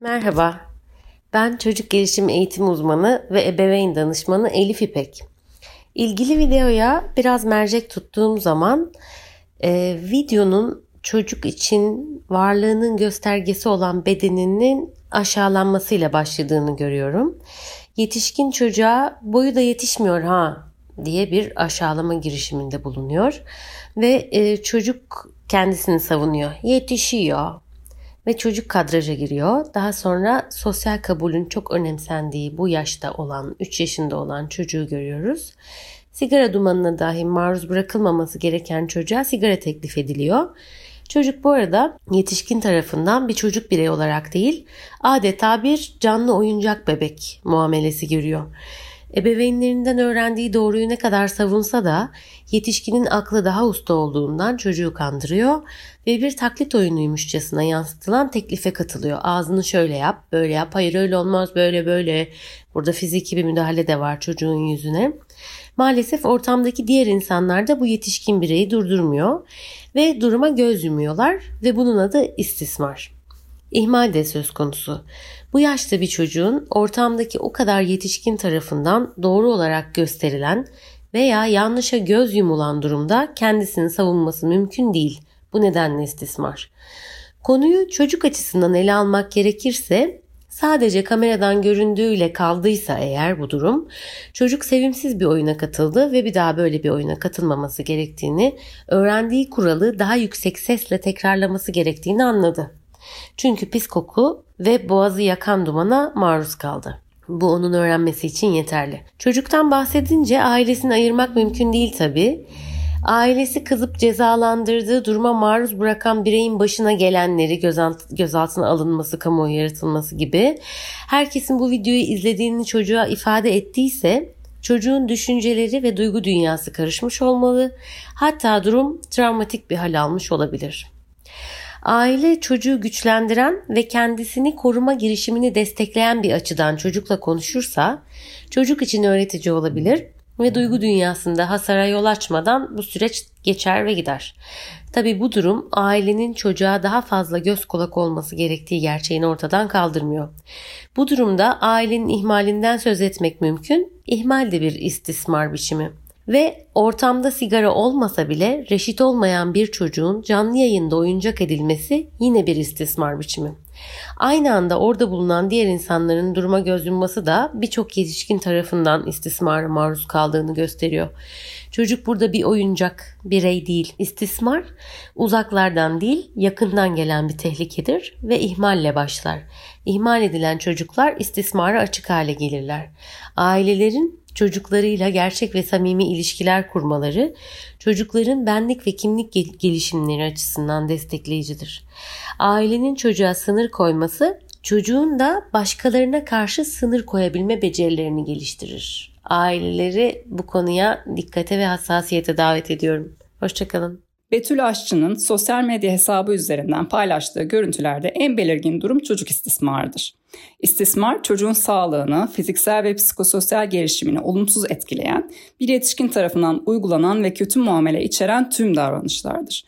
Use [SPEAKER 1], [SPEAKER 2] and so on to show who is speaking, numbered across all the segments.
[SPEAKER 1] Merhaba, ben çocuk gelişim eğitim uzmanı ve ebeveyn danışmanı Elif İpek. İlgili videoya biraz mercek tuttuğum zaman e, videonun çocuk için varlığının göstergesi olan bedeninin aşağılanmasıyla başladığını görüyorum. Yetişkin çocuğa boyu da yetişmiyor ha diye bir aşağılama girişiminde bulunuyor ve e, çocuk kendisini savunuyor. Yetişiyor, ve çocuk kadraja giriyor. Daha sonra sosyal kabulün çok önemsendiği bu yaşta olan, 3 yaşında olan çocuğu görüyoruz. Sigara dumanına dahi maruz bırakılmaması gereken çocuğa sigara teklif ediliyor. Çocuk bu arada yetişkin tarafından bir çocuk birey olarak değil, adeta bir canlı oyuncak bebek muamelesi görüyor. Ebeveynlerinden öğrendiği doğruyu ne kadar savunsa da yetişkinin aklı daha usta olduğundan çocuğu kandırıyor ve bir taklit oyunuymuşçasına yansıtılan teklife katılıyor. Ağzını şöyle yap, böyle yap, hayır öyle olmaz, böyle böyle. Burada fiziki bir müdahale de var çocuğun yüzüne. Maalesef ortamdaki diğer insanlar da bu yetişkin bireyi durdurmuyor ve duruma göz yumuyorlar ve bunun adı istismar. İhmal de söz konusu. Bu yaşta bir çocuğun ortamdaki o kadar yetişkin tarafından doğru olarak gösterilen veya yanlışa göz yumulan durumda kendisini savunması mümkün değil. Bu nedenle istismar. Konuyu çocuk açısından ele almak gerekirse sadece kameradan göründüğüyle kaldıysa eğer bu durum çocuk sevimsiz bir oyuna katıldı ve bir daha böyle bir oyuna katılmaması gerektiğini, öğrendiği kuralı daha yüksek sesle tekrarlaması gerektiğini anladı. Çünkü pis koku ve boğazı yakan dumana maruz kaldı. Bu onun öğrenmesi için yeterli. Çocuktan bahsedince ailesini ayırmak mümkün değil tabi. Ailesi kızıp cezalandırdığı duruma maruz bırakan bireyin başına gelenleri gözaltına alınması, kamuoyu yaratılması gibi herkesin bu videoyu izlediğini çocuğa ifade ettiyse çocuğun düşünceleri ve duygu dünyası karışmış olmalı. Hatta durum travmatik bir hal almış olabilir. Aile çocuğu güçlendiren ve kendisini koruma girişimini destekleyen bir açıdan çocukla konuşursa çocuk için öğretici olabilir ve duygu dünyasında hasara yol açmadan bu süreç geçer ve gider. Tabi bu durum ailenin çocuğa daha fazla göz kulak olması gerektiği gerçeğini ortadan kaldırmıyor. Bu durumda ailenin ihmalinden söz etmek mümkün, ihmal de bir istismar biçimi. Ve ortamda sigara olmasa bile reşit olmayan bir çocuğun canlı yayında oyuncak edilmesi yine bir istismar biçimi. Aynı anda orada bulunan diğer insanların duruma göz yumması da birçok yetişkin tarafından istismara maruz kaldığını gösteriyor. Çocuk burada bir oyuncak, birey değil. İstismar uzaklardan değil, yakından gelen bir tehlikedir ve ihmalle başlar. İhmal edilen çocuklar istismara açık hale gelirler. Ailelerin çocuklarıyla gerçek ve samimi ilişkiler kurmaları çocukların benlik ve kimlik gelişimleri açısından destekleyicidir. Ailenin çocuğa sınır koyması çocuğun da başkalarına karşı sınır koyabilme becerilerini geliştirir. Aileleri bu konuya dikkate ve hassasiyete davet ediyorum. Hoşçakalın.
[SPEAKER 2] Betül Aşçı'nın sosyal medya hesabı üzerinden paylaştığı görüntülerde en belirgin durum çocuk istismarıdır. İstismar çocuğun sağlığını, fiziksel ve psikososyal gelişimini olumsuz etkileyen, bir yetişkin tarafından uygulanan ve kötü muamele içeren tüm davranışlardır.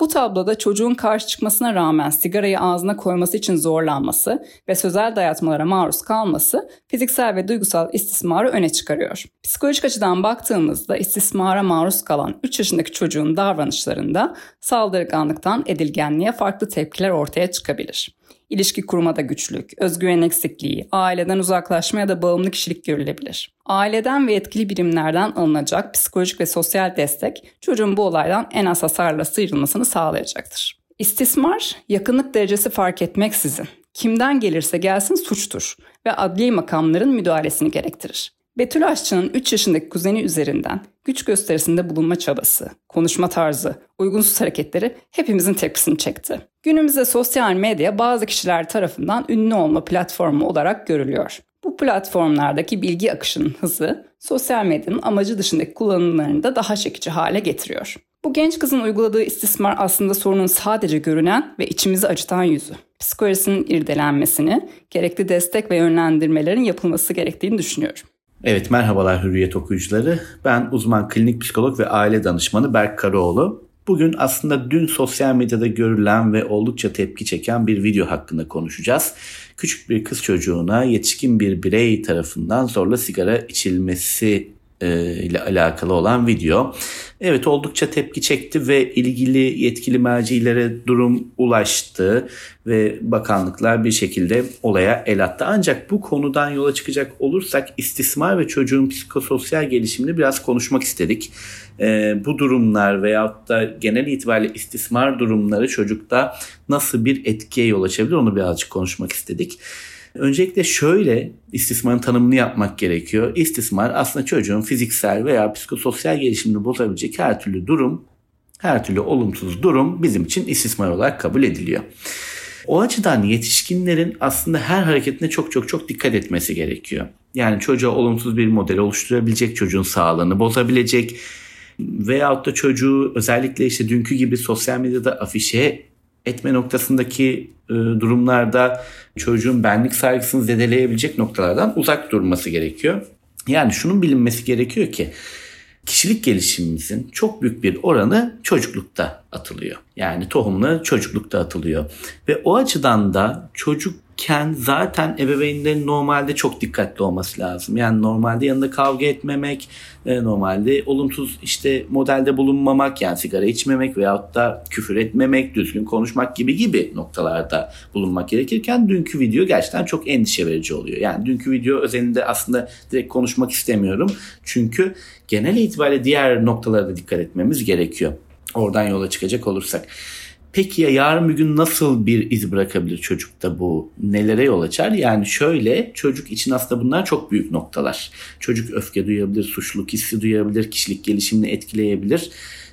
[SPEAKER 2] Bu tabloda çocuğun karşı çıkmasına rağmen sigarayı ağzına koyması için zorlanması ve sözel dayatmalara maruz kalması fiziksel ve duygusal istismarı öne çıkarıyor. Psikolojik açıdan baktığımızda istismara maruz kalan 3 yaşındaki çocuğun davranışlarında saldırganlıktan edilgenliğe farklı tepkiler ortaya çıkabilir. İlişki kurmada güçlük, özgüven eksikliği, aileden uzaklaşma ya da bağımlı kişilik görülebilir. Aileden ve etkili birimlerden alınacak psikolojik ve sosyal destek çocuğun bu olaydan en az hasarla sıyrılmasını sağlayacaktır. İstismar, yakınlık derecesi fark etmeksizin kimden gelirse gelsin suçtur ve adli makamların müdahalesini gerektirir. Betül Aşçı'nın 3 yaşındaki kuzeni üzerinden güç gösterisinde bulunma çabası, konuşma tarzı, uygunsuz hareketleri hepimizin tepkisini çekti. Günümüzde sosyal medya bazı kişiler tarafından ünlü olma platformu olarak görülüyor. Bu platformlardaki bilgi akışının hızı sosyal medyanın amacı dışındaki kullanımlarını da daha çekici hale getiriyor. Bu genç kızın uyguladığı istismar aslında sorunun sadece görünen ve içimizi acıtan yüzü. Psikolojisinin irdelenmesini, gerekli destek ve yönlendirmelerin yapılması gerektiğini düşünüyorum.
[SPEAKER 3] Evet merhabalar Hürriyet okuyucuları. Ben uzman klinik psikolog ve aile danışmanı Berk Karaoğlu. Bugün aslında dün sosyal medyada görülen ve oldukça tepki çeken bir video hakkında konuşacağız. küçük bir kız çocuğuna yetişkin bir birey tarafından zorla sigara içilmesi ile alakalı olan video. Evet oldukça tepki çekti ve ilgili yetkili mercilere durum ulaştı ve bakanlıklar bir şekilde olaya el attı. Ancak bu konudan yola çıkacak olursak istismar ve çocuğun psikososyal gelişimini biraz konuşmak istedik. Ee, bu durumlar veyahut da genel itibariyle istismar durumları çocukta nasıl bir etkiye yol açabilir onu birazcık konuşmak istedik. Öncelikle şöyle istismarın tanımını yapmak gerekiyor. İstismar aslında çocuğun fiziksel veya psikososyal gelişimini bozabilecek her türlü durum, her türlü olumsuz durum bizim için istismar olarak kabul ediliyor. O açıdan yetişkinlerin aslında her hareketine çok çok çok dikkat etmesi gerekiyor. Yani çocuğa olumsuz bir model oluşturabilecek, çocuğun sağlığını bozabilecek veyahut da çocuğu özellikle işte dünkü gibi sosyal medyada afişe etme noktasındaki e, durumlarda çocuğun benlik saygısını zedeleyebilecek noktalardan uzak durması gerekiyor. Yani şunun bilinmesi gerekiyor ki kişilik gelişimimizin çok büyük bir oranı çocuklukta atılıyor. Yani tohumlu çocuklukta atılıyor. Ve o açıdan da çocuk iken zaten ebeveynlerin normalde çok dikkatli olması lazım. Yani normalde yanında kavga etmemek, e, normalde olumsuz işte modelde bulunmamak yani sigara içmemek veyahut da küfür etmemek, düzgün konuşmak gibi gibi noktalarda bulunmak gerekirken dünkü video gerçekten çok endişe verici oluyor. Yani dünkü video özelinde aslında direkt konuşmak istemiyorum. Çünkü genel itibariyle diğer noktalara da dikkat etmemiz gerekiyor. Oradan yola çıkacak olursak. Peki ya yarın bir gün nasıl bir iz bırakabilir çocukta bu? Nelere yol açar? Yani şöyle çocuk için aslında bunlar çok büyük noktalar. Çocuk öfke duyabilir, suçluluk hissi duyabilir, kişilik gelişimini etkileyebilir.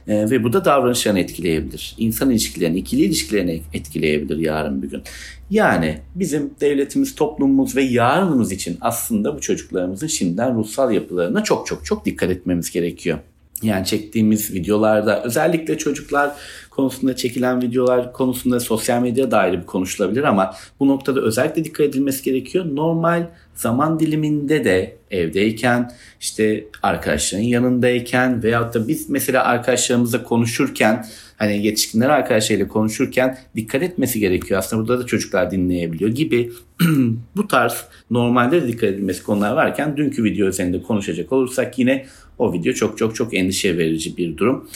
[SPEAKER 3] Ee, ve bu da davranışlarını etkileyebilir. İnsan ilişkilerini, ikili ilişkilerini etkileyebilir yarın bir gün. Yani bizim devletimiz, toplumumuz ve yarınımız için aslında bu çocuklarımızın şimdiden ruhsal yapılarına çok çok çok dikkat etmemiz gerekiyor. Yani çektiğimiz videolarda özellikle çocuklar konusunda çekilen videolar konusunda sosyal medya dair bir konuşulabilir ama bu noktada özellikle dikkat edilmesi gerekiyor. Normal zaman diliminde de evdeyken işte arkadaşların yanındayken veyahut da biz mesela arkadaşlarımızla konuşurken hani yetişkinler arkadaşlarıyla konuşurken dikkat etmesi gerekiyor. Aslında burada da çocuklar dinleyebiliyor gibi bu tarz normalde de dikkat edilmesi konular varken dünkü video üzerinde konuşacak olursak yine o video çok çok çok endişe verici bir durum.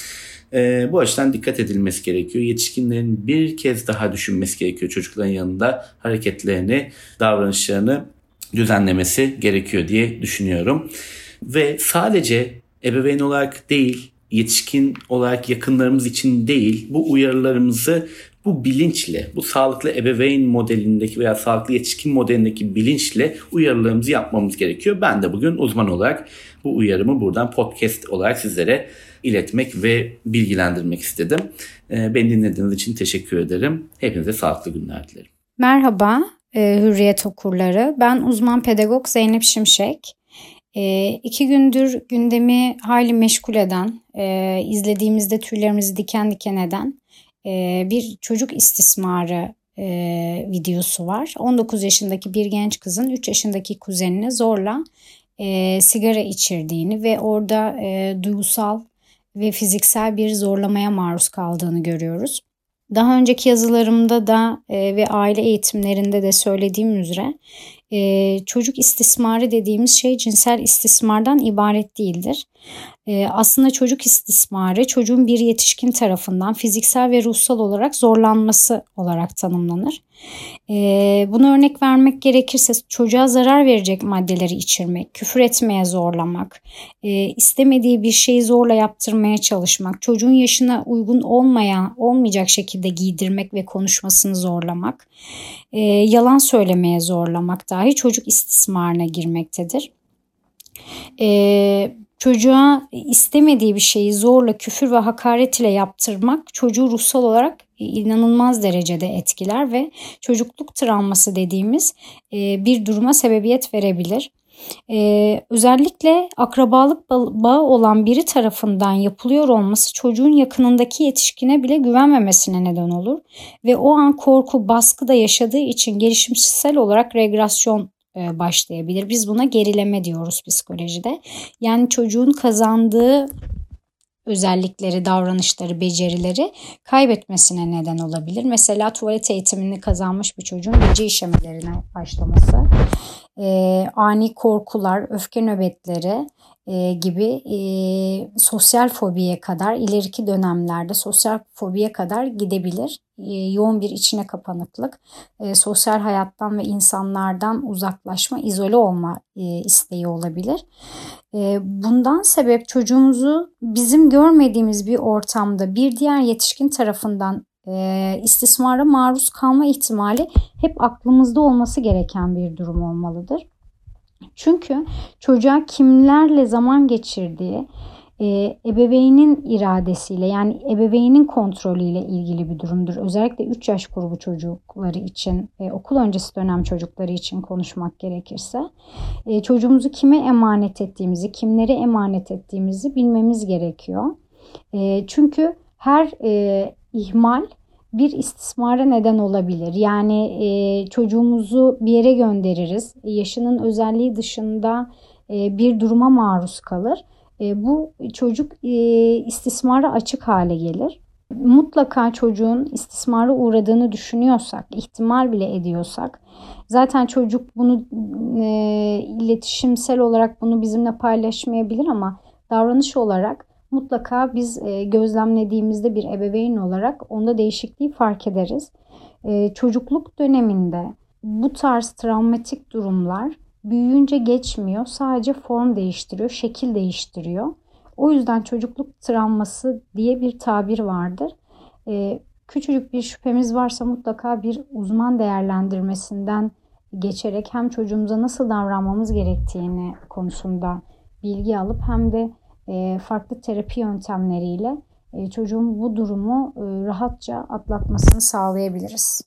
[SPEAKER 3] E, bu açıdan dikkat edilmesi gerekiyor. Yetişkinlerin bir kez daha düşünmesi gerekiyor çocukların yanında hareketlerini, davranışlarını düzenlemesi gerekiyor diye düşünüyorum. Ve sadece ebeveyn olarak değil, yetişkin olarak yakınlarımız için değil, bu uyarılarımızı bu bilinçle, bu sağlıklı ebeveyn modelindeki veya sağlıklı yetişkin modelindeki bilinçle uyarılarımızı yapmamız gerekiyor. Ben de bugün uzman olarak bu uyarımı buradan podcast olarak sizlere iletmek ve bilgilendirmek istedim. Ee, beni dinlediğiniz için teşekkür ederim. Hepinize sağlıklı günler dilerim.
[SPEAKER 4] Merhaba e, Hürriyet okurları. Ben uzman pedagog Zeynep Şimşek. E, iki gündür gündemi hayli meşgul eden, e, izlediğimizde tüylerimizi diken diken eden e, bir çocuk istismarı e, videosu var. 19 yaşındaki bir genç kızın 3 yaşındaki kuzenini zorla e, sigara içirdiğini ve orada e, duygusal ve fiziksel bir zorlamaya maruz kaldığını görüyoruz. Daha önceki yazılarımda da e, ve aile eğitimlerinde de söylediğim üzere e, çocuk istismarı dediğimiz şey cinsel istismardan ibaret değildir. E, aslında çocuk istismarı çocuğun bir yetişkin tarafından fiziksel ve ruhsal olarak zorlanması olarak tanımlanır. E, buna örnek vermek gerekirse çocuğa zarar verecek maddeleri içirmek, küfür etmeye zorlamak, e, istemediği bir şeyi zorla yaptırmaya çalışmak, çocuğun yaşına uygun olmayan, olmayacak şekilde giydirmek ve konuşmasını zorlamak, e, yalan söylemeye zorlamak dahi çocuk istismarına girmektedir. E, çocuğa istemediği bir şeyi zorla küfür ve hakaret ile yaptırmak çocuğu ruhsal olarak inanılmaz derecede etkiler ve çocukluk travması dediğimiz e, bir duruma sebebiyet verebilir. Ee, özellikle akrabalık bağı olan biri tarafından yapılıyor olması çocuğun yakınındaki yetişkine bile güvenmemesine neden olur ve o an korku, baskı da yaşadığı için gelişimsel olarak regresyon başlayabilir. Biz buna gerileme diyoruz psikolojide. Yani çocuğun kazandığı özellikleri, davranışları, becerileri kaybetmesine neden olabilir. Mesela tuvalet eğitimini kazanmış bir çocuğun gece işemelerine başlaması, e, ani korkular, öfke nöbetleri e, gibi e, sosyal fobiye kadar ileriki dönemlerde sosyal fobiye kadar gidebilir. E, yoğun bir içine kapanıklık, e, sosyal hayattan ve insanlardan uzaklaşma, izole olma e, isteği olabilir. E, bundan sebep çocuğumuzu bizim görmediğimiz bir ortamda bir diğer yetişkin tarafından e, istismara maruz kalma ihtimali hep aklımızda olması gereken bir durum olmalıdır. Çünkü çocuğa kimlerle zaman geçirdiği e, ebeveynin iradesiyle yani ebeveynin kontrolüyle ilgili bir durumdur. Özellikle 3 yaş grubu çocukları için, e, okul öncesi dönem çocukları için konuşmak gerekirse e, çocuğumuzu kime emanet ettiğimizi, kimlere emanet ettiğimizi bilmemiz gerekiyor. E, çünkü her ihmal bir istismara neden olabilir. Yani e, çocuğumuzu bir yere göndeririz. Yaşının özelliği dışında e, bir duruma maruz kalır. E, bu çocuk e, istismara açık hale gelir. Mutlaka çocuğun istismara uğradığını düşünüyorsak, ihtimal bile ediyorsak, zaten çocuk bunu e, iletişimsel olarak bunu bizimle paylaşmayabilir ama davranış olarak mutlaka biz e, gözlemlediğimizde bir ebeveyn olarak onda değişikliği fark ederiz. E, çocukluk döneminde bu tarz travmatik durumlar büyüyünce geçmiyor. Sadece form değiştiriyor, şekil değiştiriyor. O yüzden çocukluk travması diye bir tabir vardır. E, küçücük bir şüphemiz varsa mutlaka bir uzman değerlendirmesinden geçerek hem çocuğumuza nasıl davranmamız gerektiğini konusunda bilgi alıp hem de farklı terapi yöntemleriyle e, çocuğun bu durumu e, rahatça atlatmasını sağlayabiliriz.